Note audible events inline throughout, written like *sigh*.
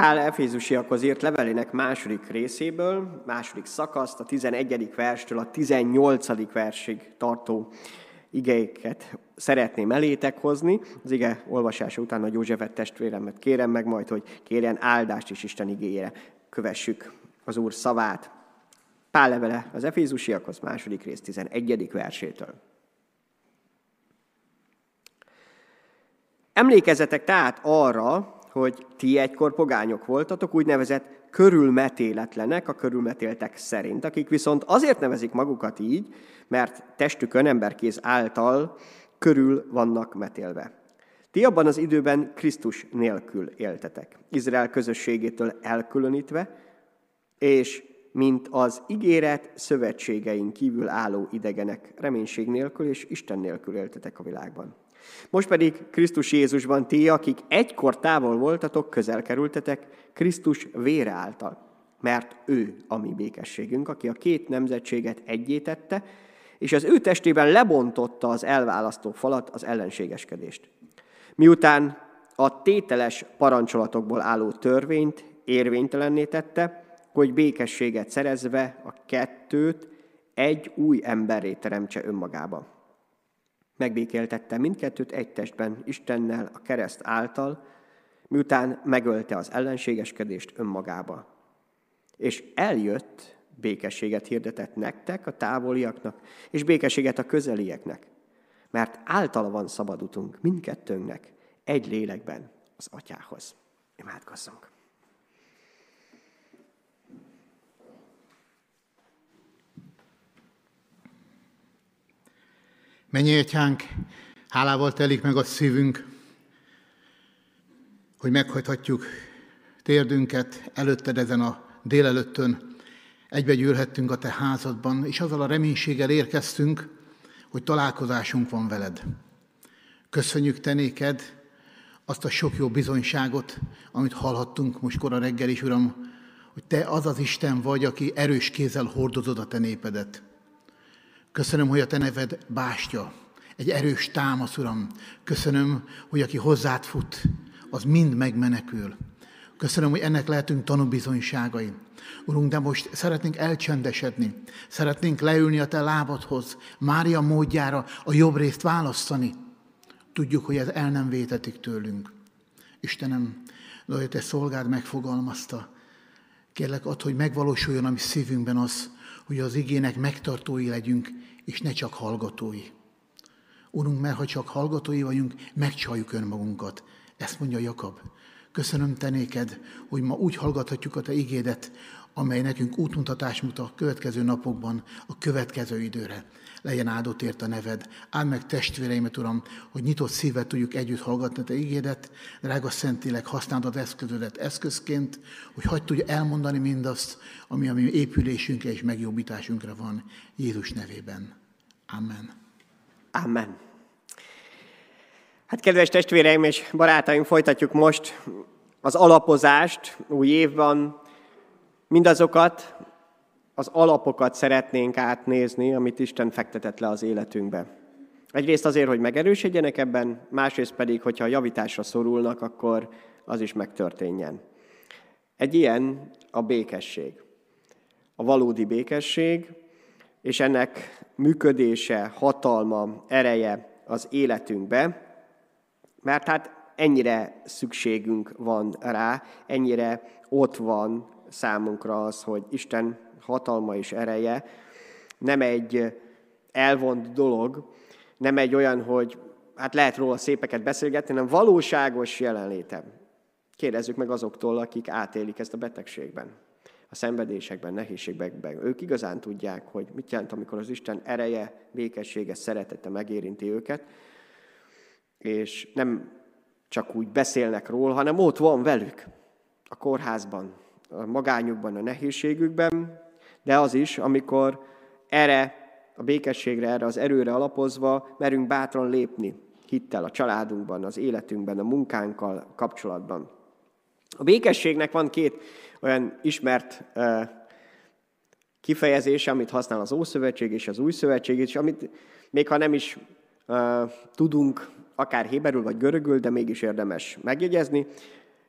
Pál Efézusiakhoz írt levelének második részéből, második szakaszt, a 11. verstől a 18. versig tartó igeiket szeretném elétek hozni. Az ige olvasása után a Józsefet testvéremet kérem meg majd, hogy kérjen áldást is Isten igényére. Kövessük az Úr szavát. Pál levele az Efézusiakhoz második rész 11. versétől. Emlékezzetek tehát arra, hogy ti egykor pogányok voltatok, úgynevezett körülmetéletlenek a körülmetéltek szerint, akik viszont azért nevezik magukat így, mert testükön emberkéz által körül vannak metélve. Ti abban az időben Krisztus nélkül éltetek, Izrael közösségétől elkülönítve, és mint az ígéret szövetségeink kívül álló idegenek, reménység nélkül és Isten nélkül éltetek a világban. Most pedig Krisztus Jézusban ti, akik egykor távol voltatok, közel kerültetek Krisztus vére által. Mert ő a mi békességünk, aki a két nemzetséget egyétette, és az ő testében lebontotta az elválasztó falat, az ellenségeskedést. Miután a tételes parancsolatokból álló törvényt érvénytelenné tette, hogy békességet szerezve a kettőt egy új emberré teremtse önmagába. Megbékéltette mindkettőt egy testben, Istennel, a kereszt által, miután megölte az ellenségeskedést önmagába. És eljött, békességet hirdetett nektek, a távoliaknak, és békességet a közelieknek. Mert általa van szabad utunk mindkettőnknek egy lélekben az atyához. Imádkozzunk! Mennyi egyhánk, hálával telik meg a szívünk, hogy meghajthatjuk térdünket előtted ezen a délelőttön, egybegyűlhettünk a te házadban, és azzal a reménységgel érkeztünk, hogy találkozásunk van veled. Köszönjük te néked azt a sok jó bizonyságot, amit hallhattunk most kora reggel is, Uram, hogy te az az Isten vagy, aki erős kézzel hordozod a te népedet. Köszönöm, hogy a te neved bástya, egy erős támasz, Uram. Köszönöm, hogy aki hozzád fut, az mind megmenekül. Köszönöm, hogy ennek lehetünk tanúbizonyságai. Urunk, de most szeretnénk elcsendesedni, szeretnénk leülni a Te lábadhoz, Mária módjára a jobb részt választani. Tudjuk, hogy ez el nem vétetik tőlünk. Istenem, de hogy Te szolgád megfogalmazta, kérlek add, hogy megvalósuljon a mi szívünkben az, hogy az igének megtartói legyünk, és ne csak hallgatói. Urunk, mert ha csak hallgatói vagyunk, megcsaljuk önmagunkat. Ezt mondja Jakab. Köszönöm te néked, hogy ma úgy hallgathatjuk a te igédet, amely nekünk útmutatás mutat a következő napokban, a következő időre. Legyen áldott ért a neved. Áld meg testvéreimet, Uram, hogy nyitott szívvel tudjuk együtt hallgatni a Te ígédet. Drága Szentilek, használd az eszközödet eszközként, hogy hagyd tudja elmondani mindazt, ami a mi épülésünkre és megjobbításunkra van. Jézus nevében. Amen. Amen. Hát kedves testvéreim és barátaim, folytatjuk most az alapozást új évben, mindazokat az alapokat szeretnénk átnézni, amit Isten fektetett le az életünkbe. Egyrészt azért, hogy megerősödjenek ebben, másrészt pedig, hogyha javításra szorulnak, akkor az is megtörténjen. Egy ilyen a békesség. A valódi békesség, és ennek működése, hatalma, ereje az életünkbe, mert hát ennyire szükségünk van rá, ennyire ott van számunkra az, hogy Isten hatalma és ereje nem egy elvont dolog, nem egy olyan, hogy hát lehet róla szépeket beszélgetni, hanem valóságos jelenléte. Kérdezzük meg azoktól, akik átélik ezt a betegségben, a szenvedésekben, nehézségekben. Ők igazán tudják, hogy mit jelent, amikor az Isten ereje, békessége, szeretete megérinti őket, és nem csak úgy beszélnek róla, hanem ott van velük, a kórházban, a magányukban, a nehézségükben, de az is, amikor erre a békességre, erre az erőre alapozva merünk bátran lépni hittel a családunkban, az életünkben, a munkánkkal kapcsolatban. A békességnek van két olyan ismert kifejezése, amit használ az Ószövetség és az Új Szövetség, és amit még ha nem is tudunk akár héberül vagy görögül, de mégis érdemes megjegyezni.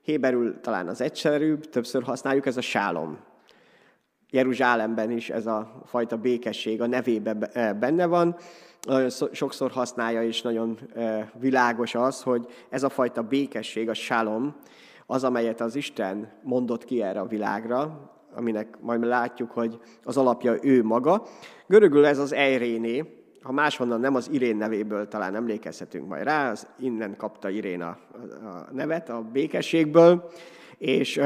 Héberül talán az egyszerűbb, többször használjuk, ez a sálom. Jeruzsálemben is ez a fajta békesség a nevében benne van. Nagyon sokszor használja, és nagyon világos az, hogy ez a fajta békesség, a sálom, az, amelyet az Isten mondott ki erre a világra, aminek majd látjuk, hogy az alapja ő maga. Görögül ez az Eiréné, ha máshonnan nem az Irén nevéből talán emlékezhetünk majd rá, az innen kapta Irén a, a nevet, a békességből, és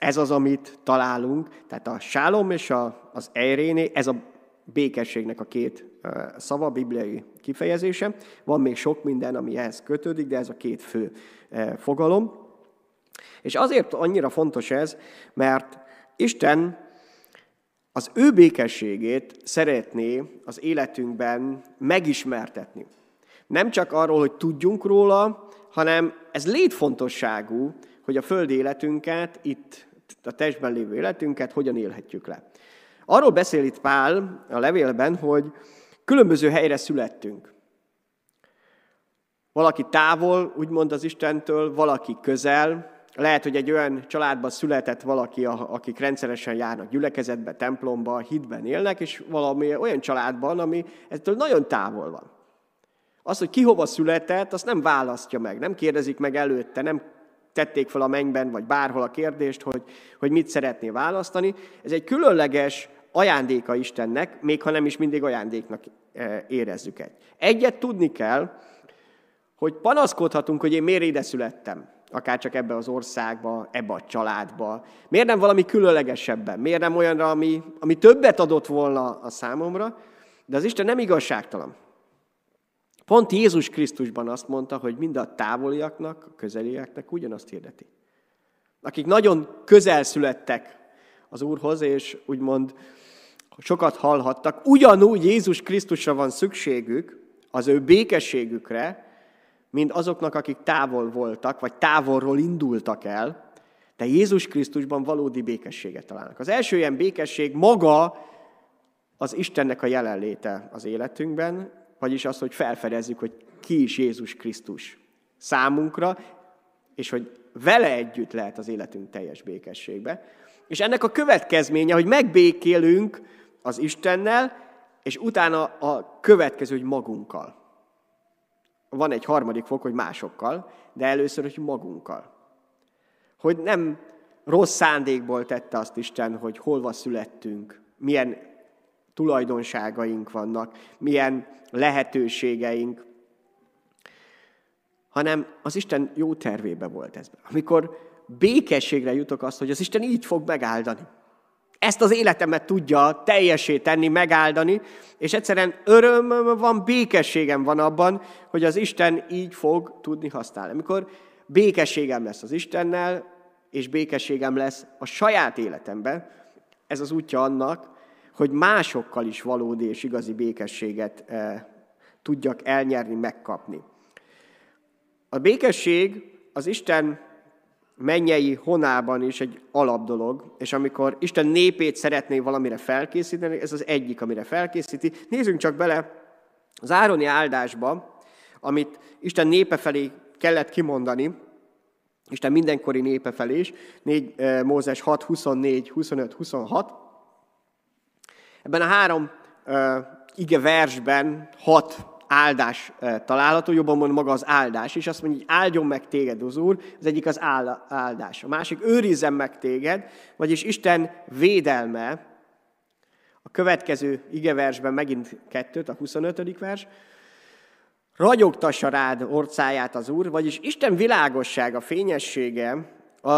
ez az, amit találunk, tehát a sálom és a, az Eiréné, ez a békességnek a két szava, bibliai kifejezése. Van még sok minden, ami ehhez kötődik, de ez a két fő fogalom. És azért annyira fontos ez, mert Isten az ő békességét szeretné az életünkben megismertetni. Nem csak arról, hogy tudjunk róla, hanem ez létfontosságú, hogy a földi életünket, itt a testben lévő életünket hogyan élhetjük le. Arról beszél itt Pál a levélben, hogy különböző helyre születtünk. Valaki távol, úgymond az Istentől, valaki közel, lehet, hogy egy olyan családban született valaki, akik rendszeresen járnak gyülekezetbe, templomba, hitben élnek, és valami olyan családban, ami ettől nagyon távol van. Az, hogy ki hova született, azt nem választja meg, nem kérdezik meg előtte, nem tették fel a mennyben, vagy bárhol a kérdést, hogy, hogy mit szeretné választani. Ez egy különleges ajándéka Istennek, még ha nem is mindig ajándéknak e, érezzük egy. Egyet tudni kell, hogy panaszkodhatunk, hogy én miért ide születtem akár csak ebbe az országba, ebbe a családba. Miért nem valami különlegesebben? Miért nem olyanra, ami, ami többet adott volna a számomra? De az Isten nem igazságtalan. Pont Jézus Krisztusban azt mondta, hogy mind a távoliaknak, a közelieknek ugyanazt hirdeti. Akik nagyon közel születtek az Úrhoz, és úgymond sokat hallhattak, ugyanúgy Jézus Krisztusra van szükségük, az ő békességükre, mint azoknak, akik távol voltak, vagy távolról indultak el, de Jézus Krisztusban valódi békességet találnak. Az első ilyen békesség maga az Istennek a jelenléte az életünkben, vagyis az, hogy felfedezzük, hogy ki is Jézus Krisztus számunkra, és hogy vele együtt lehet az életünk teljes békességbe. És ennek a következménye, hogy megbékélünk az Istennel, és utána a következő, hogy magunkkal van egy harmadik fok, hogy másokkal, de először, hogy magunkkal. Hogy nem rossz szándékból tette azt Isten, hogy holva születtünk, milyen tulajdonságaink vannak, milyen lehetőségeink, hanem az Isten jó tervébe volt ez. Amikor békességre jutok azt, hogy az Isten így fog megáldani. Ezt az életemet tudja teljesé tenni, megáldani, és egyszerűen öröm van, békességem van abban, hogy az Isten így fog tudni használni. Amikor békességem lesz az Istennel, és békességem lesz a saját életemben, ez az útja annak, hogy másokkal is valódi és igazi békességet eh, tudjak elnyerni, megkapni. A békesség az Isten mennyei honában is egy alapdolog, és amikor Isten népét szeretné valamire felkészíteni, ez az egyik, amire felkészíti. Nézzünk csak bele az Ároni áldásba, amit Isten népe felé kellett kimondani, Isten mindenkori népe felé is, 4, Mózes 6, 24, 25, 26. Ebben a három uh, ige versben hat áldás található, jobban mondom maga az áldás, és azt mondja, hogy áldjon meg téged az Úr, az egyik az áldás. A másik, őrizzen meg téged, vagyis Isten védelme, a következő igeversben megint kettőt, a 25. vers, ragyogtassa rád orcáját az Úr, vagyis Isten világossága, fényessége, a,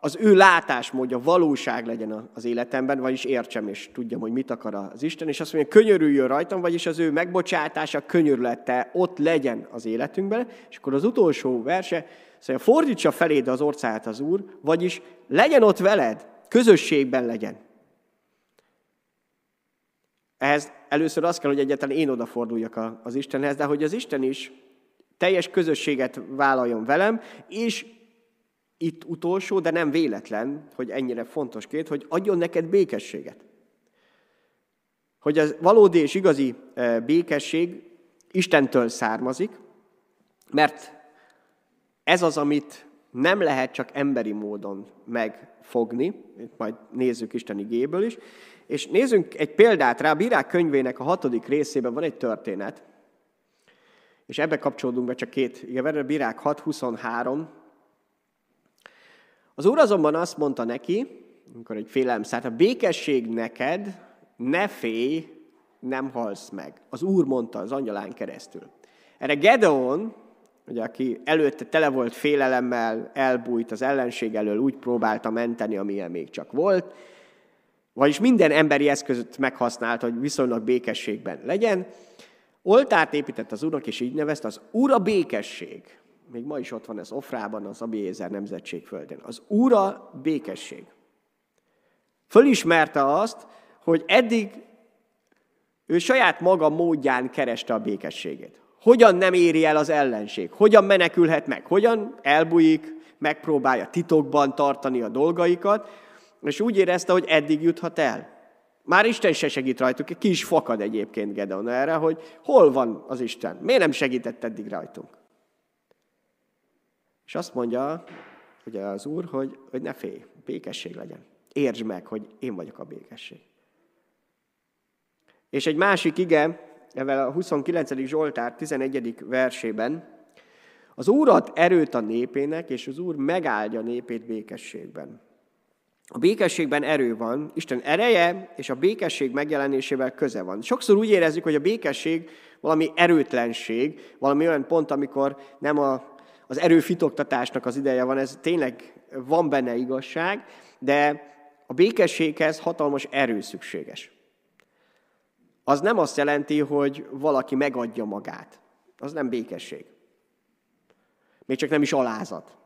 az ő látásmódja, valóság legyen az életemben, vagyis értsem és tudjam, hogy mit akar az Isten, és azt mondja, könyörüljön rajtam, vagyis az ő megbocsátása, könyörülete ott legyen az életünkben, és akkor az utolsó verse, szóval fordítsa feléd az orcáját az Úr, vagyis legyen ott veled, közösségben legyen. Ehhez először az kell, hogy egyáltalán én odaforduljak az Istenhez, de hogy az Isten is teljes közösséget vállaljon velem, és itt utolsó, de nem véletlen, hogy ennyire fontos két, hogy adjon neked békességet. Hogy az valódi és igazi e, békesség Istentől származik, mert ez az, amit nem lehet csak emberi módon megfogni, majd nézzük Isten igéből is, és nézzünk egy példát rá, a Bírák könyvének a hatodik részében van egy történet, és ebbe kapcsolódunk be csak két a Bírák 6.23. Az úr azonban azt mondta neki, amikor egy félelem szállt, a békesség neked, ne félj, nem halsz meg. Az úr mondta az angyalán keresztül. Erre Gedeon, ugye, aki előtte tele volt félelemmel, elbújt az ellenség elől, úgy próbálta menteni, amilyen még csak volt, vagyis minden emberi eszközöt meghasznált, hogy viszonylag békességben legyen. Oltárt épített az úrnak, és így nevezte az Úr a békesség. Még ma is ott van ez Ofrában, az Abiézer nemzetség földén. Az Úr a békesség. Fölismerte azt, hogy eddig ő saját maga módján kereste a békességét. Hogyan nem éri el az ellenség? Hogyan menekülhet meg? Hogyan elbújik, megpróbálja titokban tartani a dolgaikat, és úgy érezte, hogy eddig juthat el. Már Isten se segít rajtuk, ki is fakad egyébként Gedeon erre, hogy hol van az Isten, miért nem segített eddig rajtunk. És azt mondja ugye az Úr, hogy, hogy ne félj, békesség legyen. Értsd meg, hogy én vagyok a békesség. És egy másik ige, evel a 29. Zsoltár 11. versében, az Úr ad erőt a népének, és az Úr megáldja a népét békességben. A békességben erő van, Isten ereje és a békesség megjelenésével köze van. Sokszor úgy érezzük, hogy a békesség valami erőtlenség, valami olyan pont, amikor nem a, az erőfitoktatásnak az ideje van, ez tényleg van benne igazság, de a békességhez hatalmas erő szükséges. Az nem azt jelenti, hogy valaki megadja magát. Az nem békesség. Még csak nem is alázat,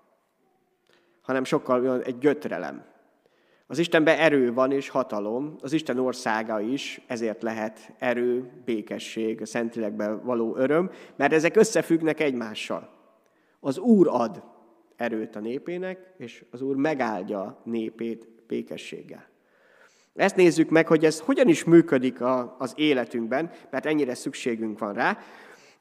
hanem sokkal egy götrelem. Az Istenben erő van és hatalom, az Isten országa is, ezért lehet erő, békesség, a Szentlélekben való öröm, mert ezek összefüggnek egymással. Az Úr ad erőt a népének, és az Úr megáldja népét békességgel. Ezt nézzük meg, hogy ez hogyan is működik a, az életünkben, mert ennyire szükségünk van rá.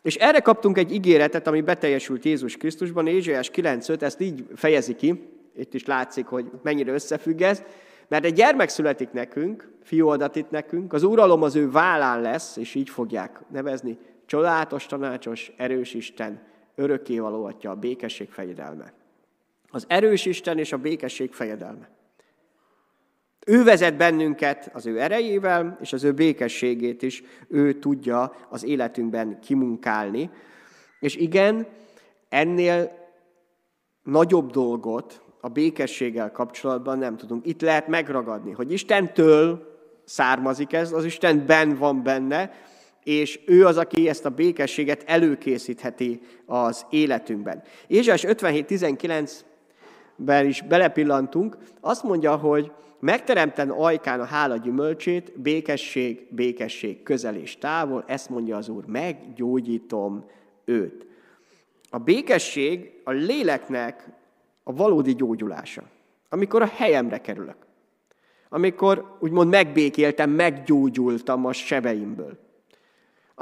És erre kaptunk egy ígéretet, ami beteljesült Jézus Krisztusban, Ézsaiás 9.5, ezt így fejezi ki, itt is látszik, hogy mennyire összefügg ez, mert egy gyermek születik nekünk, fiú adatit nekünk, az uralom az ő vállán lesz, és így fogják nevezni, csodálatos, tanácsos, erős Isten, örökkévaló atya, a békesség fejedelme. Az erős Isten és a békesség fejedelme. Ő vezet bennünket az ő erejével, és az ő békességét is ő tudja az életünkben kimunkálni. És igen, ennél nagyobb dolgot a békességgel kapcsolatban nem tudunk. Itt lehet megragadni, hogy Istentől származik ez, az Isten ben van benne, és ő az, aki ezt a békességet előkészítheti az életünkben. Ézsás 57.19-ben is belepillantunk, azt mondja, hogy megteremten ajkán a hála gyümölcsét, békesség, békesség, közel és távol, ezt mondja az Úr, meggyógyítom őt. A békesség a léleknek a valódi gyógyulása. Amikor a helyemre kerülök. Amikor úgymond megbékéltem, meggyógyultam a sebeimből.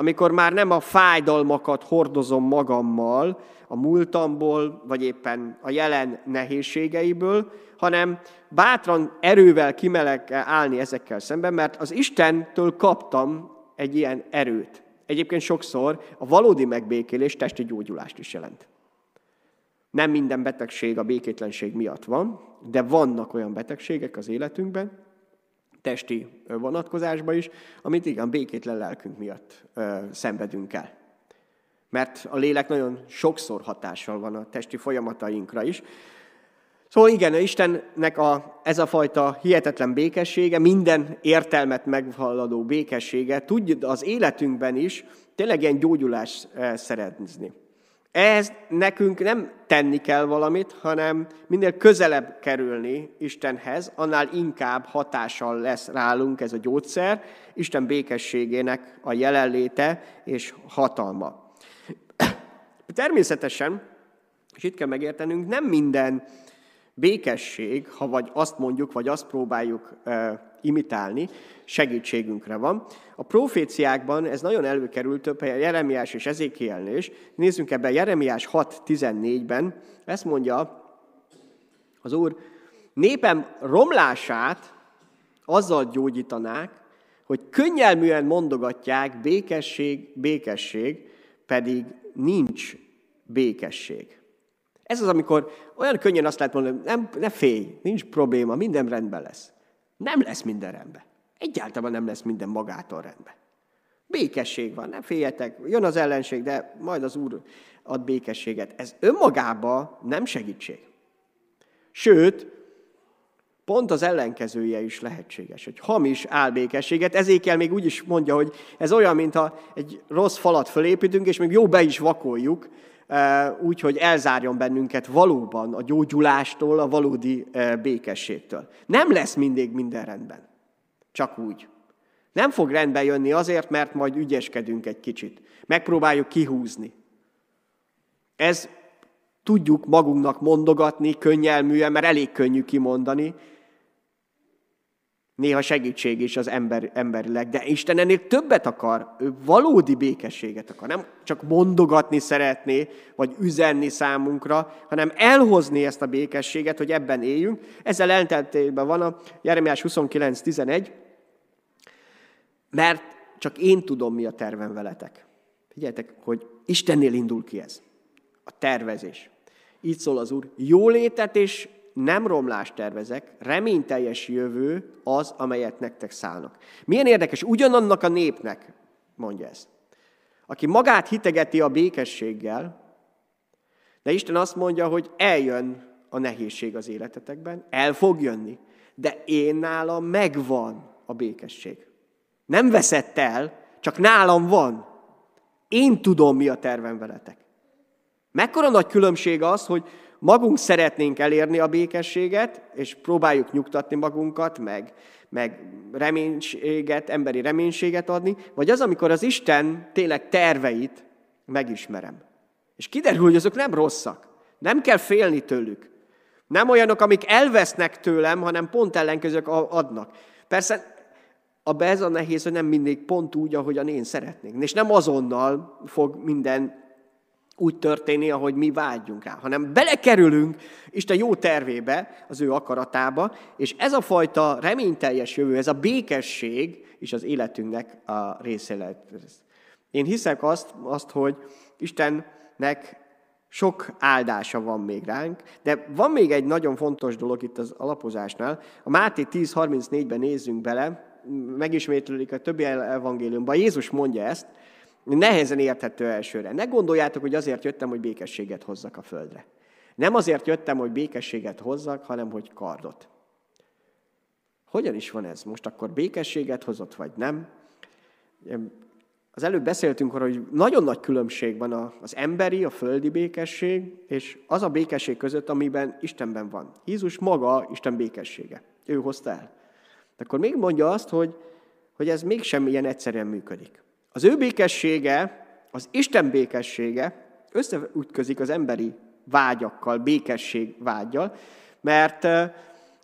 Amikor már nem a fájdalmakat hordozom magammal, a múltamból, vagy éppen a jelen nehézségeiből, hanem bátran erővel kimelek állni ezekkel szemben, mert az Istentől kaptam egy ilyen erőt. Egyébként sokszor a valódi megbékélés testi gyógyulást is jelent. Nem minden betegség a békétlenség miatt van, de vannak olyan betegségek az életünkben, testi vonatkozásban is, amit igen, békétlen lelkünk miatt ö, szenvedünk el. Mert a lélek nagyon sokszor hatással van a testi folyamatainkra is. Szóval igen, Istennek a, ez a fajta hihetetlen békessége, minden értelmet megvalladó békessége tud az életünkben is tényleg ilyen gyógyulást szerezni. Ehhez nekünk nem tenni kell valamit, hanem minél közelebb kerülni Istenhez, annál inkább hatással lesz rálunk ez a gyógyszer, Isten békességének a jelenléte és hatalma. *clears throat* Természetesen, és itt kell megértenünk, nem minden békesség, ha vagy azt mondjuk, vagy azt próbáljuk imitálni, segítségünkre van. A proféciákban ez nagyon előkerült több helyen, Jeremiás és Ezékielnél is. Nézzünk ebben Jeremiás 6.14-ben, ezt mondja Az Úr népem romlását azzal gyógyítanák, hogy könnyelműen mondogatják békesség, békesség, pedig nincs békesség. Ez az, amikor olyan könnyen azt lehet mondani, nem, ne félj, nincs probléma, minden rendben lesz. Nem lesz minden rendben. Egyáltalán nem lesz minden magától rendben. Békesség van, nem féljetek, jön az ellenség, de majd az Úr ad békességet. Ez önmagában nem segítség. Sőt, pont az ellenkezője is lehetséges, hogy hamis álbékességet. Ezért kell még úgy is mondja, hogy ez olyan, mintha egy rossz falat fölépítünk, és még jó be is vakoljuk, úgy, hogy elzárjon bennünket valóban a gyógyulástól, a valódi békességtől. Nem lesz mindig minden rendben. Csak úgy. Nem fog rendbe jönni azért, mert majd ügyeskedünk egy kicsit. Megpróbáljuk kihúzni. Ez tudjuk magunknak mondogatni könnyelműen, mert elég könnyű kimondani. Néha segítség is az ember, emberileg, de Isten ennél többet akar, ő valódi békességet akar. Nem csak mondogatni szeretné, vagy üzenni számunkra, hanem elhozni ezt a békességet, hogy ebben éljünk. Ezzel elteltében van a Jeremiás 29.11, mert csak én tudom, mi a tervem veletek. Figyeljetek, hogy Istennél indul ki ez. A tervezés. Így szól az Úr, jólétet és nem romlást tervezek, reményteljes jövő az, amelyet nektek szállnak. Milyen érdekes, ugyanannak a népnek, mondja ez, aki magát hitegeti a békességgel, de Isten azt mondja, hogy eljön a nehézség az életetekben, el fog jönni, de én nálam megvan a békesség. Nem veszett el, csak nálam van. Én tudom, mi a tervem veletek. Mekkora nagy különbség az, hogy magunk szeretnénk elérni a békességet, és próbáljuk nyugtatni magunkat, meg, meg reménységet, emberi reménységet adni, vagy az, amikor az Isten tényleg terveit megismerem. És kiderül, hogy azok nem rosszak. Nem kell félni tőlük. Nem olyanok, amik elvesznek tőlem, hanem pont ellenkezők adnak. Persze abban ez a nehéz, hogy nem mindig pont úgy, ahogyan én szeretnék. És nem azonnal fog minden úgy történni, ahogy mi vágyjunk rá, hanem belekerülünk Isten jó tervébe, az ő akaratába, és ez a fajta reményteljes jövő, ez a békesség is az életünknek a része lesz. Én hiszek azt, azt, hogy Istennek sok áldása van még ránk, de van még egy nagyon fontos dolog itt az alapozásnál. A Máté 10.34-ben nézzünk bele, megismétlődik a többi evangéliumban. Jézus mondja ezt, nehezen érthető elsőre. Ne gondoljátok, hogy azért jöttem, hogy békességet hozzak a földre. Nem azért jöttem, hogy békességet hozzak, hanem hogy kardot. Hogyan is van ez? Most akkor békességet hozott, vagy nem? Az előbb beszéltünk arról, hogy nagyon nagy különbség van az emberi, a földi békesség, és az a békesség között, amiben Istenben van. Jézus maga Isten békessége. Ő hozta el. De akkor még mondja azt, hogy, hogy ez mégsem ilyen egyszerűen működik. Az ő békessége, az Isten békessége összeütközik az emberi vágyakkal, békesség vágyal, mert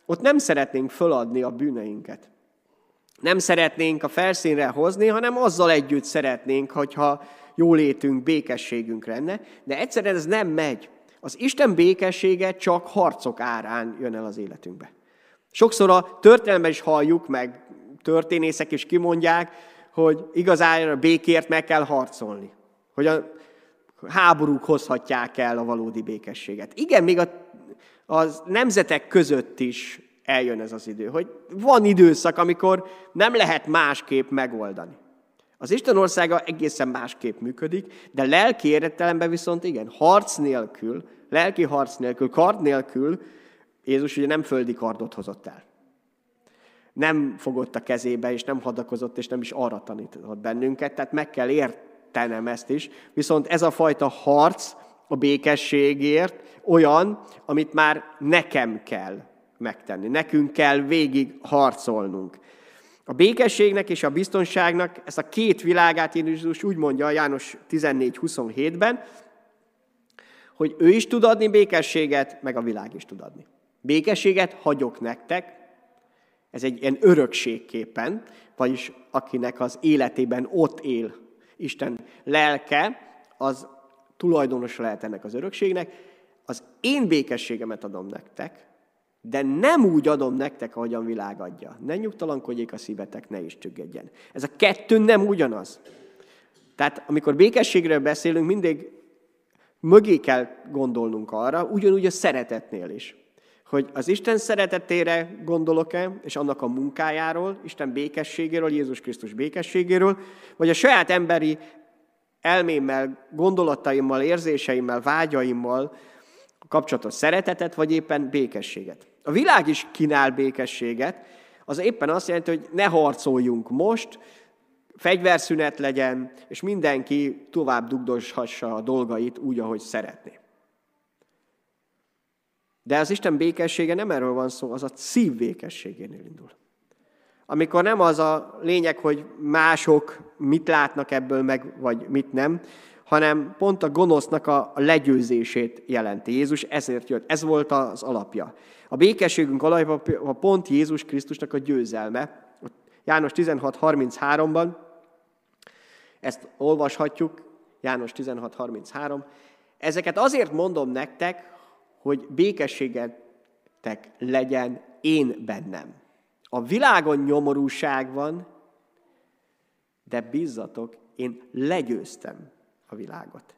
ott nem szeretnénk föladni a bűneinket. Nem szeretnénk a felszínre hozni, hanem azzal együtt szeretnénk, hogyha jólétünk, békességünk lenne, de egyszerűen ez nem megy. Az Isten békessége csak harcok árán jön el az életünkbe. Sokszor a történelemben is halljuk, meg történészek is kimondják, hogy igazán a békért meg kell harcolni. Hogy a háborúk hozhatják el a valódi békességet. Igen, még a, az nemzetek között is eljön ez az idő, hogy van időszak, amikor nem lehet másképp megoldani. Az Isten országa egészen másképp működik, de lelki értelemben viszont igen, harc nélkül, lelki harc nélkül, kard nélkül Jézus ugye nem földi kardot hozott el. Nem fogott a kezébe, és nem hadakozott, és nem is arra tanított bennünket, tehát meg kell értenem ezt is. Viszont ez a fajta harc a békességért olyan, amit már nekem kell megtenni. Nekünk kell végig harcolnunk. A békességnek és a biztonságnak ezt a két világát Jézus úgy mondja a János 14.27-ben, hogy ő is tud adni békességet, meg a világ is tud adni. Békességet hagyok nektek, ez egy ilyen örökségképpen, vagyis akinek az életében ott él Isten lelke, az tulajdonosa lehet ennek az örökségnek. Az én békességemet adom nektek, de nem úgy adom nektek, ahogyan világ adja. Ne nyugtalankodjék a szívetek, ne is csüggedjen. Ez a kettő nem ugyanaz. Tehát amikor békességről beszélünk, mindig mögé kell gondolnunk arra, ugyanúgy a szeretetnél is. Hogy az Isten szeretetére gondolok-e, és annak a munkájáról, Isten békességéről, Jézus Krisztus békességéről, vagy a saját emberi elmémmel, gondolataimmal, érzéseimmel, vágyaimmal kapcsolatos szeretetet, vagy éppen békességet. A világ is kínál békességet, az éppen azt jelenti, hogy ne harcoljunk most, fegyverszünet legyen, és mindenki tovább dugdoshassa a dolgait úgy, ahogy szeretné. De az Isten békessége nem erről van szó, az a szív békességénél indul. Amikor nem az a lényeg, hogy mások mit látnak ebből meg, vagy mit nem, hanem pont a gonosznak a legyőzését jelenti. Jézus ezért jött. Ez volt az alapja. A békességünk alapja pont Jézus Krisztusnak a győzelme. János 16.33-ban ezt olvashatjuk, János 16.33. Ezeket azért mondom nektek, hogy békességetek legyen én bennem. A világon nyomorúság van, de bízzatok, én legyőztem a világot.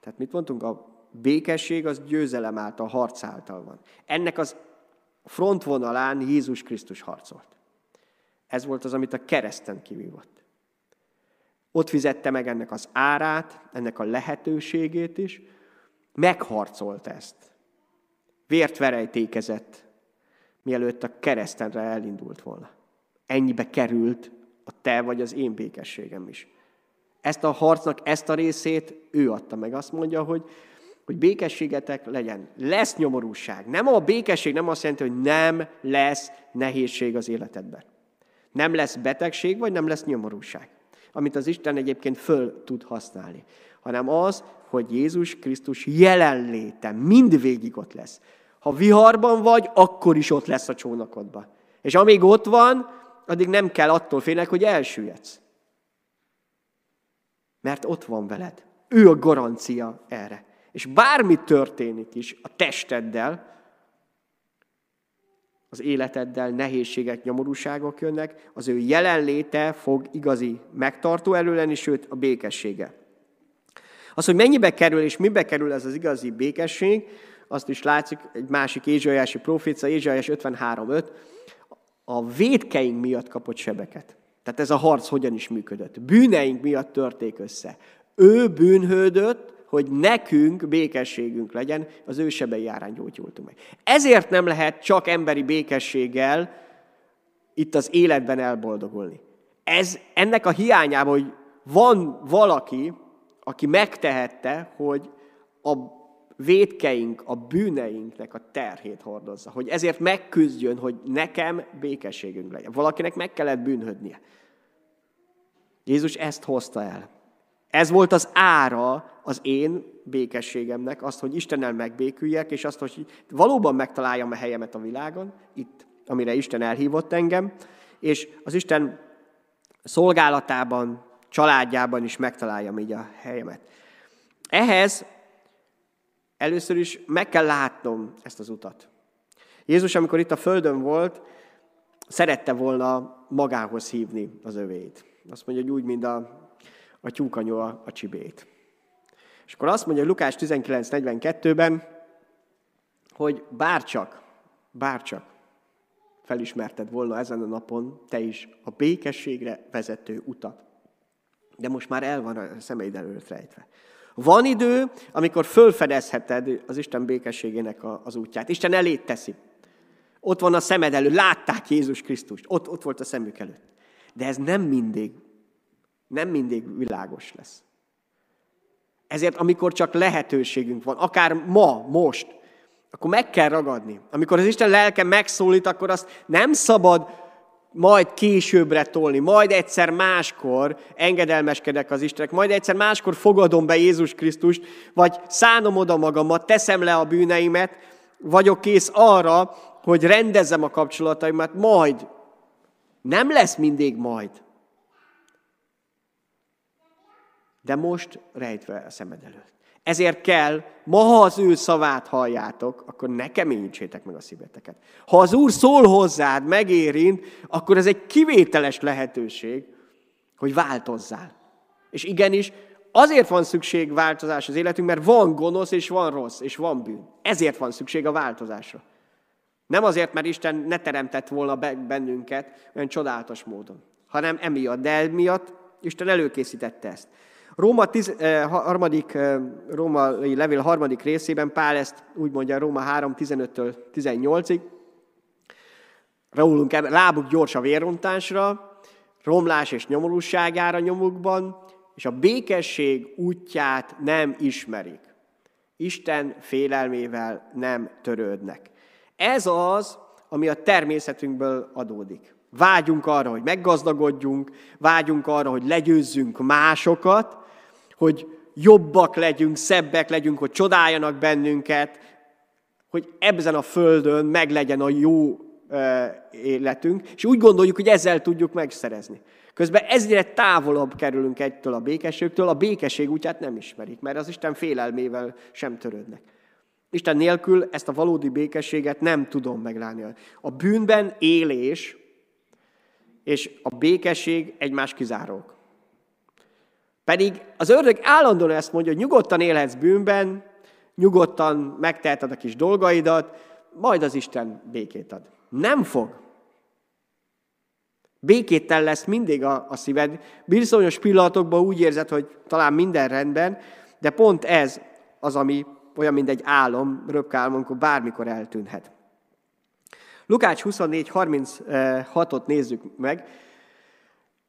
Tehát mit mondtunk? A békesség az győzelem által, harc által van. Ennek az frontvonalán Jézus Krisztus harcolt. Ez volt az, amit a kereszten kivívott. Ott fizette meg ennek az árát, ennek a lehetőségét is, megharcolt ezt. Vért verejtékezett, mielőtt a keresztenre elindult volna. Ennyibe került a te vagy az én békességem is. Ezt a harcnak, ezt a részét ő adta meg. Azt mondja, hogy, hogy békességetek legyen. Lesz nyomorúság. Nem a békesség nem azt jelenti, hogy nem lesz nehézség az életedben. Nem lesz betegség, vagy nem lesz nyomorúság. Amit az Isten egyébként föl tud használni. Hanem az, hogy Jézus Krisztus jelenléte mindvégig ott lesz. Ha viharban vagy, akkor is ott lesz a csónakodban. És amíg ott van, addig nem kell attól félnek, hogy elsüllyedsz. Mert ott van veled. Ő a garancia erre. És bármi történik is a testeddel, az életeddel nehézségek, nyomorúságok jönnek, az ő jelenléte fog igazi megtartó erő lenni, sőt a békessége. Az, hogy mennyibe kerül és mibe kerül ez az igazi békesség, azt is látszik egy másik Ézsaiási profécia, Ézsaiás 53.5, a védkeink miatt kapott sebeket. Tehát ez a harc hogyan is működött. Bűneink miatt törték össze. Ő bűnhődött, hogy nekünk békességünk legyen, az ő sebei árán gyógyultunk meg. Ezért nem lehet csak emberi békességgel itt az életben elboldogulni. Ez ennek a hiányában, hogy van valaki, aki megtehette, hogy a védkeink, a bűneinknek a terhét hordozza. Hogy ezért megküzdjön, hogy nekem békességünk legyen. Valakinek meg kellett bűnhödnie. Jézus ezt hozta el. Ez volt az ára az én békességemnek, azt, hogy Istennel megbéküljek, és azt, hogy valóban megtaláljam a helyemet a világon, itt, amire Isten elhívott engem, és az Isten szolgálatában, családjában is megtaláljam így a helyemet. Ehhez először is meg kell látnom ezt az utat. Jézus, amikor itt a földön volt, szerette volna magához hívni az övét. Azt mondja, hogy úgy, mint a, a tyúkanyó a, a csibét. És akkor azt mondja Lukás 19.42-ben, hogy bárcsak, bárcsak felismerted volna ezen a napon te is a békességre vezető utat. De most már el van a szemeid előtt rejtve. Van idő, amikor fölfedezheted az Isten békességének az útját. Isten elét teszi. Ott van a szemed előtt, látták Jézus Krisztust, ott, ott volt a szemük előtt. De ez nem mindig, nem mindig világos lesz. Ezért, amikor csak lehetőségünk van, akár ma, most, akkor meg kell ragadni. Amikor az Isten lelke megszólít, akkor azt nem szabad majd későbbre tolni, majd egyszer máskor engedelmeskedek az Istennek, majd egyszer máskor fogadom be Jézus Krisztust, vagy szánom oda magamat, teszem le a bűneimet, vagyok kész arra, hogy rendezzem a kapcsolataimat, majd. Nem lesz mindig majd. De most rejtve a szemed előtt. Ezért kell, ma ha az ő szavát halljátok, akkor ne keményítsétek meg a szíveteket. Ha az Úr szól hozzád, megérint, akkor ez egy kivételes lehetőség, hogy változzál. És igenis, azért van szükség változás az életünk, mert van gonosz, és van rossz, és van bűn. Ezért van szükség a változásra. Nem azért, mert Isten ne teremtett volna bennünket olyan csodálatos módon, hanem emiatt. De emiatt Isten előkészítette ezt. Róma tiz, eh, harmadik, eh, római levél harmadik részében Pál ezt úgy mondja Róma 3, 15-től 18-ig. Rólunk lábuk gyors a vérrontásra, romlás és nyomorúságára nyomukban, és a békesség útját nem ismerik. Isten félelmével nem törődnek. Ez az, ami a természetünkből adódik. Vágyunk arra, hogy meggazdagodjunk, vágyunk arra, hogy legyőzzünk másokat, hogy jobbak legyünk, szebbek legyünk, hogy csodáljanak bennünket, hogy ebben a földön meglegyen a jó életünk, és úgy gondoljuk, hogy ezzel tudjuk megszerezni. Közben ezre távolabb kerülünk egytől a békességtől, a békesség útját nem ismerik, mert az Isten félelmével sem törődnek. Isten nélkül ezt a valódi békességet nem tudom meglátni. A bűnben élés és a békesség egymás kizárók. Pedig az ördög állandóan ezt mondja, hogy nyugodtan élhetsz bűnben, nyugodtan megteheted a kis dolgaidat, majd az Isten békét ad. Nem fog. Békéttel lesz mindig a, a szíved. Bizonyos pillanatokban úgy érzed, hogy talán minden rendben, de pont ez az, ami olyan, mint egy álom, röpkálom, bármikor eltűnhet. Lukács 24.36-ot nézzük meg.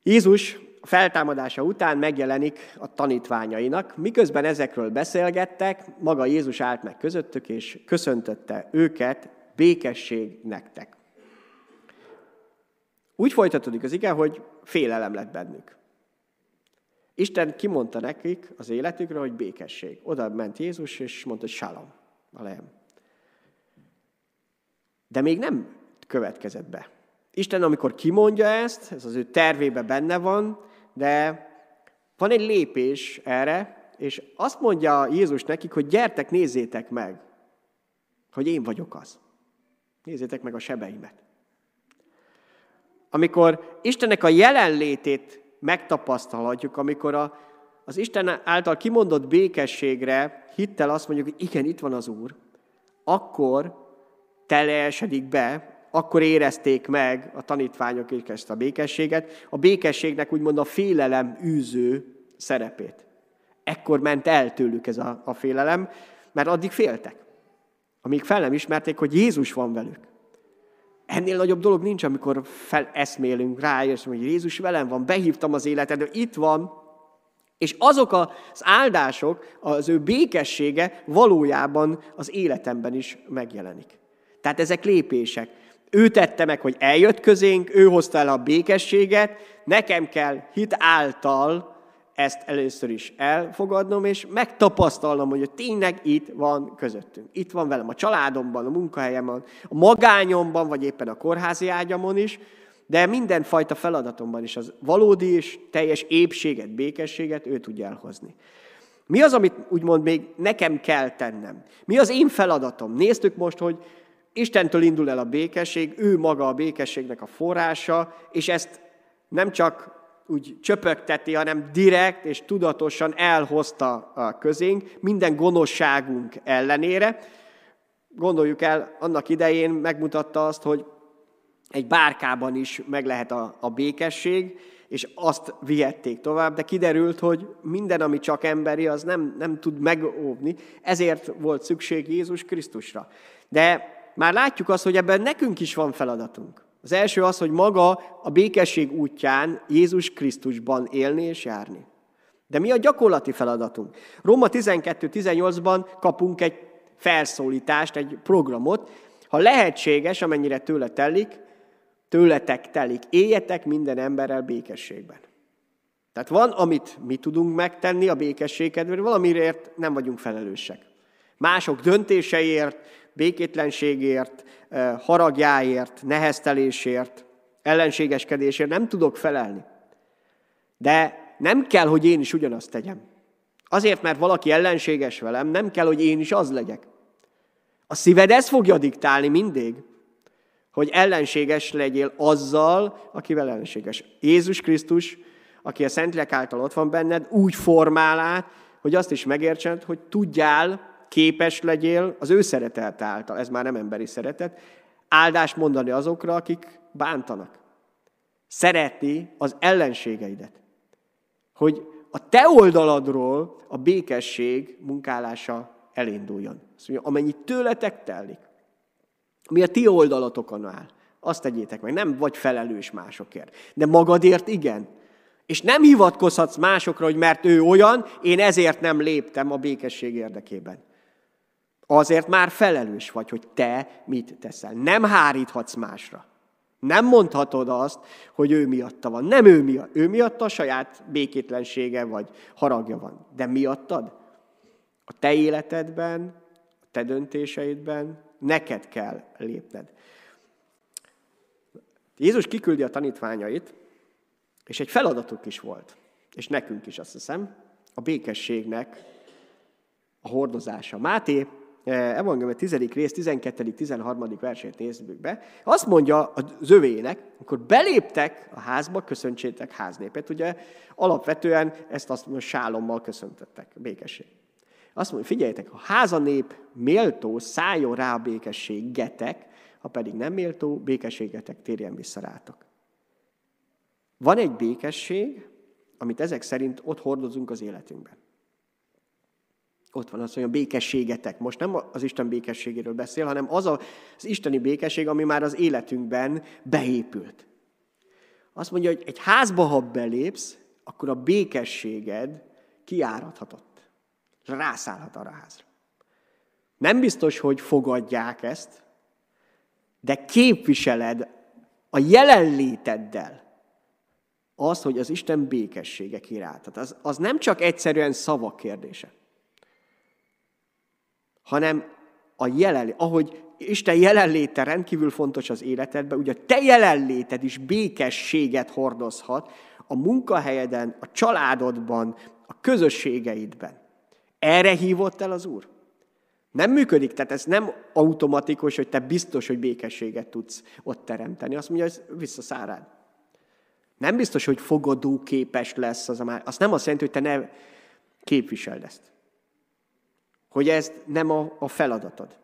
Jézus feltámadása után megjelenik a tanítványainak, miközben ezekről beszélgettek, maga Jézus állt meg közöttük, és köszöntötte őket, békesség nektek. Úgy folytatódik az ige, hogy félelem lett bennük. Isten kimondta nekik az életükre, hogy békesség. Oda ment Jézus, és mondta, hogy shalom, a lehem. De még nem következett be. Isten, amikor kimondja ezt, ez az ő tervébe benne van, de van egy lépés erre, és azt mondja Jézus nekik, hogy gyertek, nézzétek meg, hogy én vagyok az. Nézzétek meg a sebeimet. Amikor Istennek a jelenlétét megtapasztalhatjuk, amikor a, az Isten által kimondott békességre hittel azt mondjuk, hogy igen, itt van az Úr, akkor teljesedik be, akkor érezték meg a tanítványok ezt a békességet, a békességnek úgymond a félelem űző szerepét. Ekkor ment el tőlük ez a, a félelem, mert addig féltek. Amíg fel nem ismerték, hogy Jézus van velük. Ennél nagyobb dolog nincs, amikor feleszmélünk rá, és hogy Jézus velem van, behívtam az életed, de itt van, és azok az áldások, az ő békessége valójában az életemben is megjelenik. Tehát ezek lépések. Ő tette meg, hogy eljött közénk, ő hozta el a békességet, nekem kell hit által ezt először is elfogadnom, és megtapasztalnom, hogy tényleg itt van közöttünk. Itt van velem a családomban, a munkahelyemben, a magányomban, vagy éppen a kórházi ágyamon is, de mindenfajta feladatomban is az valódi és teljes épséget, békességet ő tudja elhozni. Mi az, amit úgymond még nekem kell tennem? Mi az én feladatom? Néztük most, hogy Istentől indul el a békesség, ő maga a békességnek a forrása, és ezt nem csak úgy csöpögteti, hanem direkt és tudatosan elhozta a közénk minden gonoszságunk ellenére. Gondoljuk el, annak idején megmutatta azt, hogy egy bárkában is meg lehet a, a békesség, és azt vihették tovább, de kiderült, hogy minden, ami csak emberi, az nem, nem tud megóvni, ezért volt szükség Jézus Krisztusra. De már látjuk azt, hogy ebben nekünk is van feladatunk. Az első az, hogy maga a békesség útján Jézus Krisztusban élni és járni. De mi a gyakorlati feladatunk? Róma 12-18-ban kapunk egy felszólítást, egy programot. Ha lehetséges, amennyire tőle telik, tőletek telik, éljetek minden emberrel békességben. Tehát van, amit mi tudunk megtenni a békesség kedvéért, valamiért nem vagyunk felelősek. Mások döntéseiért, békétlenségért, eh, haragjáért, neheztelésért, ellenségeskedésért nem tudok felelni. De nem kell, hogy én is ugyanazt tegyem. Azért, mert valaki ellenséges velem, nem kell, hogy én is az legyek. A szíved ezt fogja diktálni mindig, hogy ellenséges legyél azzal, akivel ellenséges. Jézus Krisztus, aki a Szentlélek által ott van benned, úgy formál át, hogy azt is megértsed, hogy tudjál, képes legyél az ő szeretet által, ez már nem emberi szeretet, áldást mondani azokra, akik bántanak. Szeretni az ellenségeidet. Hogy a te oldaladról a békesség munkálása elinduljon. Azt mondja, amennyit tőletek telik, mi a ti oldalatokon áll, azt tegyétek meg. Nem vagy felelős másokért. De magadért igen. És nem hivatkozhatsz másokra, hogy mert ő olyan, én ezért nem léptem a békesség érdekében. Azért már felelős vagy, hogy te mit teszel. Nem háríthatsz másra. Nem mondhatod azt, hogy ő miatta van. Nem ő miatt. Ő miatta a saját békétlensége vagy haragja van. De miattad? A te életedben, a te döntéseidben neked kell lépned. Jézus kiküldi a tanítványait, és egy feladatuk is volt, és nekünk is azt hiszem, a békességnek a hordozása. Máté evangélium 10. rész 12.-13. versét nézzük be. Azt mondja az övének, amikor beléptek a házba, köszöntsétek háznépet. Ugye alapvetően ezt azt mondja, sálommal köszöntettek, békesség. Azt mondja, figyeljetek, a házanép méltó, szálljon rá a békességetek, ha pedig nem méltó, békességetek térjen vissza rátok. Van egy békesség, amit ezek szerint ott hordozunk az életünkben. Ott van az, hogy a békességetek. Most nem az Isten békességéről beszél, hanem az az isteni békesség, ami már az életünkben beépült. Azt mondja, hogy egy házba, ha belépsz, akkor a békességed kiáradhatott. Rászállhat arra a házra. Nem biztos, hogy fogadják ezt, de képviseled a jelenléteddel az, hogy az Isten békessége királt. Az, az nem csak egyszerűen szavak kérdése, hanem a jelenlét, ahogy Isten jelenléte rendkívül fontos az életedben, ugye a te jelenléted is békességet hordozhat a munkahelyeden, a családodban, a közösségeidben. Erre hívott el az Úr? Nem működik, tehát ez nem automatikus, hogy te biztos, hogy békességet tudsz ott teremteni. Azt mondja, hogy visszaszáll rád. Nem biztos, hogy fogadó képes lesz az a már. Azt nem azt jelenti, hogy te ne képviseld ezt. Hogy ez nem a, a feladatod.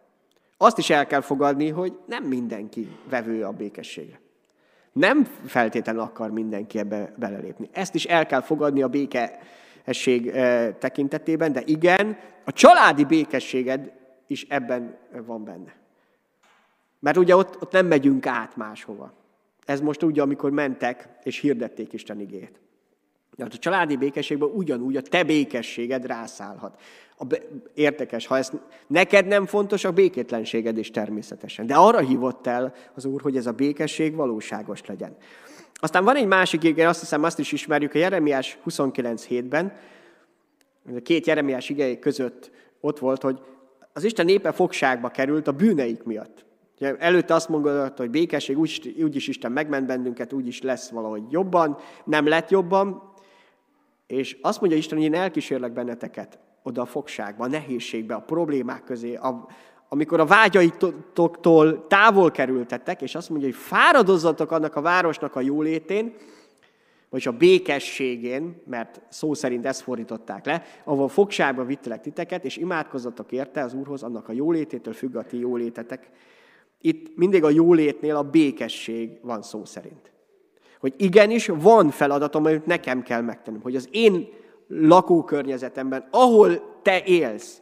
Azt is el kell fogadni, hogy nem mindenki vevő a békességre. Nem feltétlenül akar mindenki ebbe belelépni. Ezt is el kell fogadni a békesség eh, tekintetében, de igen, a családi békességed is ebben van benne. Mert ugye ott, ott nem megyünk át máshova. Ez most úgy, amikor mentek és hirdették Isten igét. De a családi békességben ugyanúgy a te békességed rászállhat. A be, értekes, ha ez neked nem fontos, a békétlenséged is természetesen. De arra hívott el az Úr, hogy ez a békesség valóságos legyen. Aztán van egy másik igen, azt hiszem azt is ismerjük a Jeremiás 29.7-ben, a két Jeremiás igei között ott volt, hogy az Isten népe fogságba került a bűneik miatt. Ugye előtte azt mondta, hogy békesség, úgy, úgyis Isten megment bennünket, úgyis lesz valahogy jobban, nem lett jobban, és azt mondja Isten, hogy én elkísérlek benneteket oda a fogságba, a nehézségbe, a problémák közé, a, amikor a vágyaitoktól távol kerültettek, és azt mondja, hogy fáradozzatok annak a városnak a jólétén, vagy a békességén, mert szó szerint ezt fordították le, ahol fogságba vittelek titeket, és imádkozzatok érte az Úrhoz, annak a jólététől függ a ti jólétetek. Itt mindig a jólétnél a békesség van szó szerint. Hogy igenis van feladatom, amit nekem kell megtennem, hogy az én lakókörnyezetemben, ahol te élsz,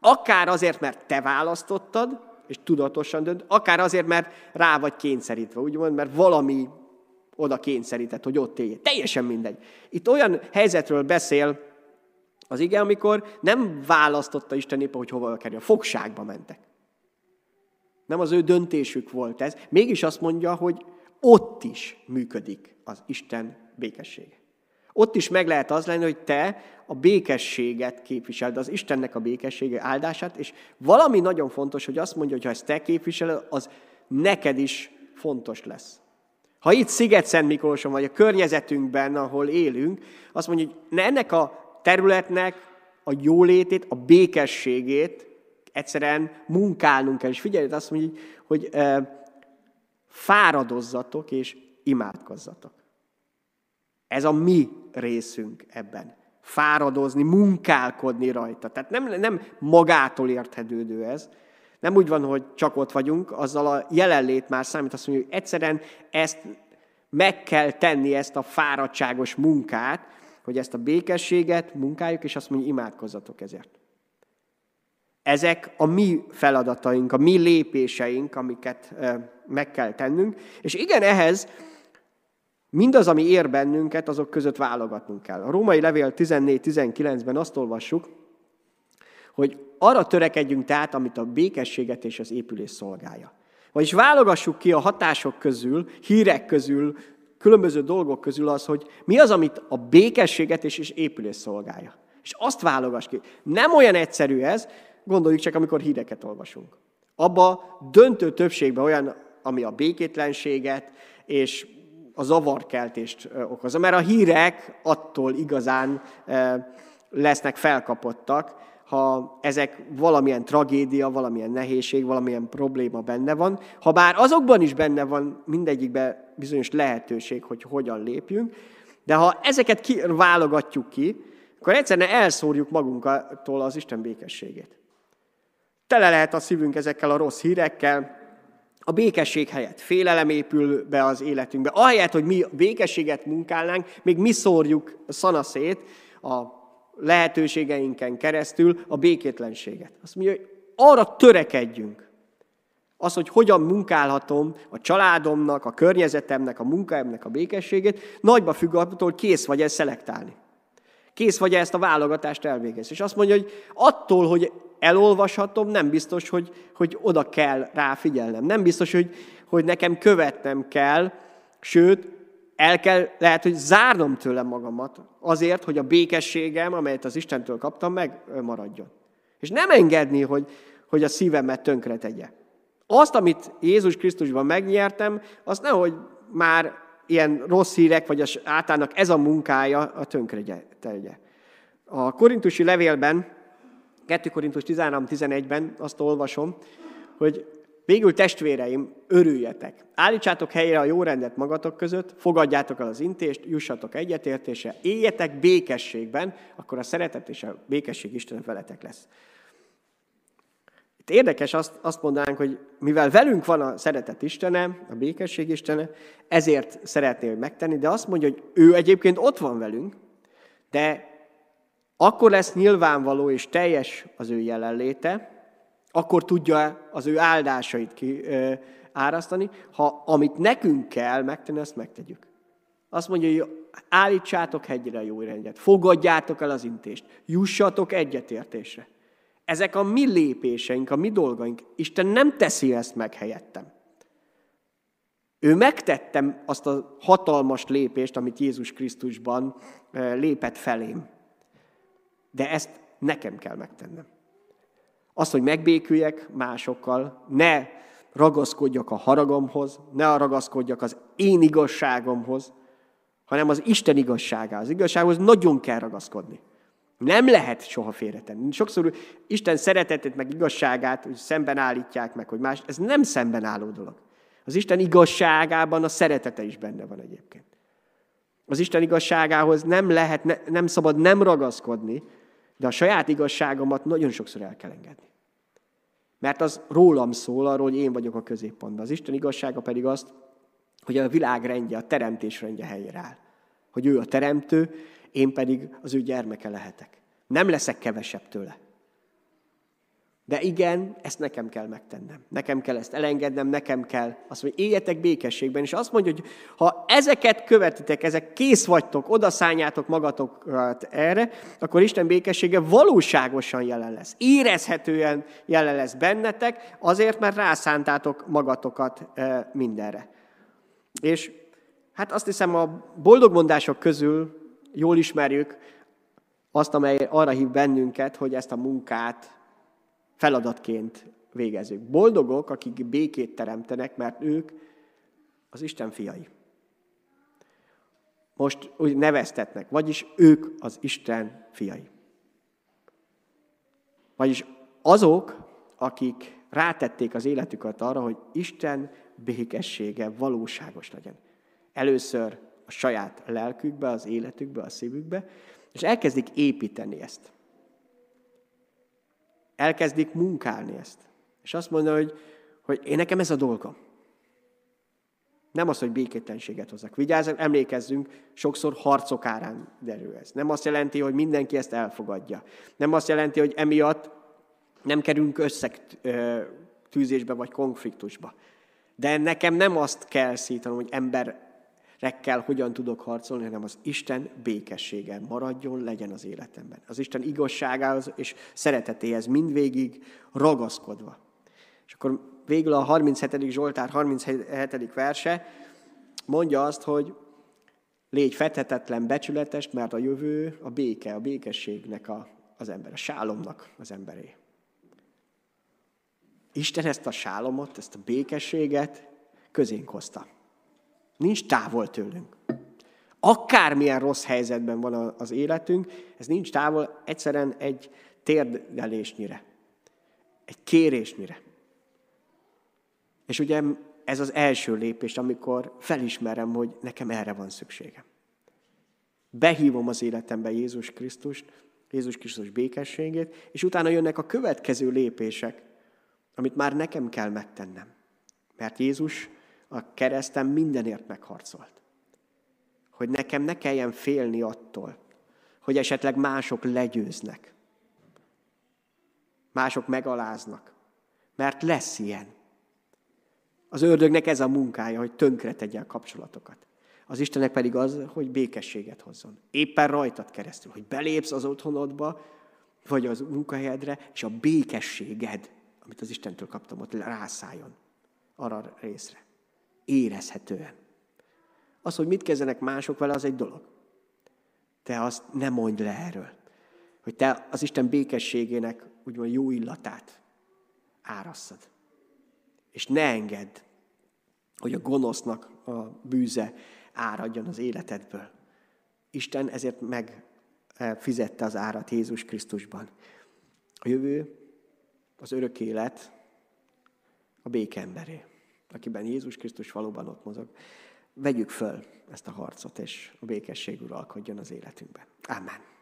akár azért, mert te választottad, és tudatosan dönt, akár azért, mert rá vagy kényszerítve, úgymond, mert valami oda kényszerített, hogy ott élj. Teljesen mindegy. Itt olyan helyzetről beszél az igen, amikor nem választotta Isten éppen, hogy hova kerül. Fogságba mentek. Nem az ő döntésük volt ez. Mégis azt mondja, hogy ott is működik az Isten békessége. Ott is meg lehet az lenni, hogy te a békességet képviseled, az Istennek a békessége áldását, és valami nagyon fontos, hogy azt mondja, hogy ha ezt te képviseled, az neked is fontos lesz. Ha itt Sziget-Szent Miklóson vagy a környezetünkben, ahol élünk, azt mondja, hogy ennek a területnek a jólétét, a békességét egyszerűen munkálnunk kell. És figyelj, azt mondja, hogy e, fáradozzatok és imádkozzatok. Ez a mi részünk ebben. Fáradozni, munkálkodni rajta. Tehát nem, nem magától érthetődő ez. Nem úgy van, hogy csak ott vagyunk, azzal a jelenlét már számít azt mondja, hogy egyszerűen ezt meg kell tenni, ezt a fáradtságos munkát, hogy ezt a békességet munkáljuk, és azt mondja, imádkozzatok ezért. Ezek a mi feladataink, a mi lépéseink, amiket meg kell tennünk. És igen, ehhez mindaz, ami ér bennünket, azok között válogatnunk kell. A római levél 14-19-ben azt olvassuk, hogy arra törekedjünk tehát, amit a békességet és az épülés szolgálja. Vagyis válogassuk ki a hatások közül, hírek közül, különböző dolgok közül az, hogy mi az, amit a békességet és, és épülés szolgálja. És azt válogass ki. Nem olyan egyszerű ez, gondoljuk csak, amikor híreket olvasunk. Abba döntő többségben olyan, ami a békétlenséget és a zavarkeltést okozza. Mert a hírek attól igazán lesznek felkapottak, ha ezek valamilyen tragédia, valamilyen nehézség, valamilyen probléma benne van, ha bár azokban is benne van mindegyikben bizonyos lehetőség, hogy hogyan lépjünk, de ha ezeket ki, válogatjuk ki, akkor egyszerűen elszórjuk magunktól az Isten békességét. Tele lehet a szívünk ezekkel a rossz hírekkel, a békesség helyett félelem épül be az életünkbe. Ahelyett, hogy mi békességet munkálnánk, még mi szórjuk szanaszét a lehetőségeinken keresztül a békétlenséget. Azt mondja, hogy arra törekedjünk. Az, hogy hogyan munkálhatom a családomnak, a környezetemnek, a munkáimnak a békességét, nagyba függ attól, hogy kész vagy ezt szelektálni. Kész vagy ezt a válogatást elvégezni. És azt mondja, hogy attól, hogy elolvashatom, nem biztos, hogy, hogy oda kell rá figyelnem. Nem biztos, hogy, hogy nekem követnem kell, sőt, el kell, lehet, hogy zárnom tőlem magamat azért, hogy a békességem, amelyet az Istentől kaptam, megmaradjon. És nem engedni, hogy, hogy a szívemet tönkre tegye. Azt, amit Jézus Krisztusban megnyertem, azt nehogy már ilyen rossz hírek, vagy az általánnak ez a munkája a tönkre tegye. A korintusi levélben, 2 Korintus 13-11-ben azt olvasom, hogy Végül testvéreim, örüljetek. Állítsátok helyre a jó rendet magatok között, fogadjátok el az intést, jussatok egyetértése, éljetek békességben, akkor a szeretet és a békesség Isten veletek lesz. Itt érdekes azt, azt mondanánk, hogy mivel velünk van a szeretet Istene, a békesség Istene, ezért szeretné hogy megtenni, de azt mondja, hogy ő egyébként ott van velünk, de akkor lesz nyilvánvaló és teljes az ő jelenléte, akkor tudja az ő áldásait ki, árasztani, ha amit nekünk kell megtenni, azt megtegyük. Azt mondja, hogy állítsátok hegyre a jó rendet, fogadjátok el az intést, jussatok egyetértésre. Ezek a mi lépéseink, a mi dolgaink. Isten nem teszi ezt meg helyettem. Ő megtettem azt a hatalmas lépést, amit Jézus Krisztusban lépett felém. De ezt nekem kell megtennem. Azt, hogy megbéküljek másokkal, ne ragaszkodjak a haragomhoz, ne ragaszkodjak az én igazságomhoz, hanem az Isten igazságához. Az igazsághoz nagyon kell ragaszkodni. Nem lehet soha félretenni. Sokszor Isten szeretetét, meg igazságát hogy szemben állítják meg, hogy más. Ez nem szemben álló dolog. Az Isten igazságában a szeretete is benne van egyébként. Az Isten igazságához nem lehet, ne, nem szabad nem ragaszkodni, de a saját igazságomat nagyon sokszor el kell engedni. Mert az rólam szól, arról, hogy én vagyok a középpontban. Az Isten igazsága pedig azt, hogy a világ rendje, a teremtés rendje helyére áll. Hogy ő a teremtő, én pedig az ő gyermeke lehetek. Nem leszek kevesebb tőle. De igen, ezt nekem kell megtennem. Nekem kell ezt elengednem, nekem kell azt mondja, éljetek békességben. És azt mondja, hogy ha ezeket követitek, ezek kész vagytok, odaszálljátok magatokat erre, akkor Isten békessége valóságosan jelen lesz. Érezhetően jelen lesz bennetek, azért, mert rászántátok magatokat eh, mindenre. És hát azt hiszem a boldogmondások közül jól ismerjük azt, amely arra hív bennünket, hogy ezt a munkát feladatként végezzük. Boldogok, akik békét teremtenek, mert ők az Isten fiai. Most úgy neveztetnek, vagyis ők az Isten fiai. Vagyis azok, akik rátették az életüket arra, hogy Isten békessége valóságos legyen. Először a saját lelkükbe, az életükbe, a szívükbe, és elkezdik építeni ezt. Elkezdik munkálni ezt. És azt mondja, hogy, hogy én nekem ez a dolgom. Nem az, hogy békétlenséget hozzak. Vigyázzunk, emlékezzünk, sokszor harcok árán derül ez. Nem azt jelenti, hogy mindenki ezt elfogadja. Nem azt jelenti, hogy emiatt nem kerülünk összetűzésbe vagy konfliktusba. De nekem nem azt kell szítanom, hogy emberekkel hogyan tudok harcolni, hanem az Isten békessége maradjon, legyen az életemben. Az Isten igazságához és szeretetéhez mindvégig ragaszkodva. És akkor végül a 37. Zsoltár 37. verse mondja azt, hogy légy fethetetlen, becsületes, mert a jövő a béke, a békességnek a, az ember, a sálomnak az emberé. Isten ezt a sálomot, ezt a békességet közénk hozta. Nincs távol tőlünk. Akármilyen rossz helyzetben van az életünk, ez nincs távol, egyszerűen egy térdelésnyire, egy kérésnyire. És ugye ez az első lépés, amikor felismerem, hogy nekem erre van szükségem. Behívom az életembe Jézus Krisztust, Jézus Krisztus békességét, és utána jönnek a következő lépések, amit már nekem kell megtennem. Mert Jézus a kereszten mindenért megharcolt. Hogy nekem ne kelljen félni attól, hogy esetleg mások legyőznek. Mások megaláznak. Mert lesz ilyen. Az ördögnek ez a munkája, hogy tönkre tegye a kapcsolatokat. Az Istennek pedig az, hogy békességet hozzon. Éppen rajtad keresztül, hogy belépsz az otthonodba, vagy az munkahelyedre, és a békességed, amit az Istentől kaptam, ott rászálljon arra a részre. Érezhetően. Az, hogy mit kezdenek mások vele, az egy dolog. Te azt nem mondj le erről. Hogy te az Isten békességének úgymond jó illatát árasszad. És ne engedd, hogy a gonosznak a bűze áradjon az életedből. Isten ezért megfizette az árat Jézus Krisztusban. A jövő, az örök élet a békemberé, akiben Jézus Krisztus valóban ott mozog. Vegyük föl ezt a harcot, és a békesség uralkodjon az életünkben. Amen.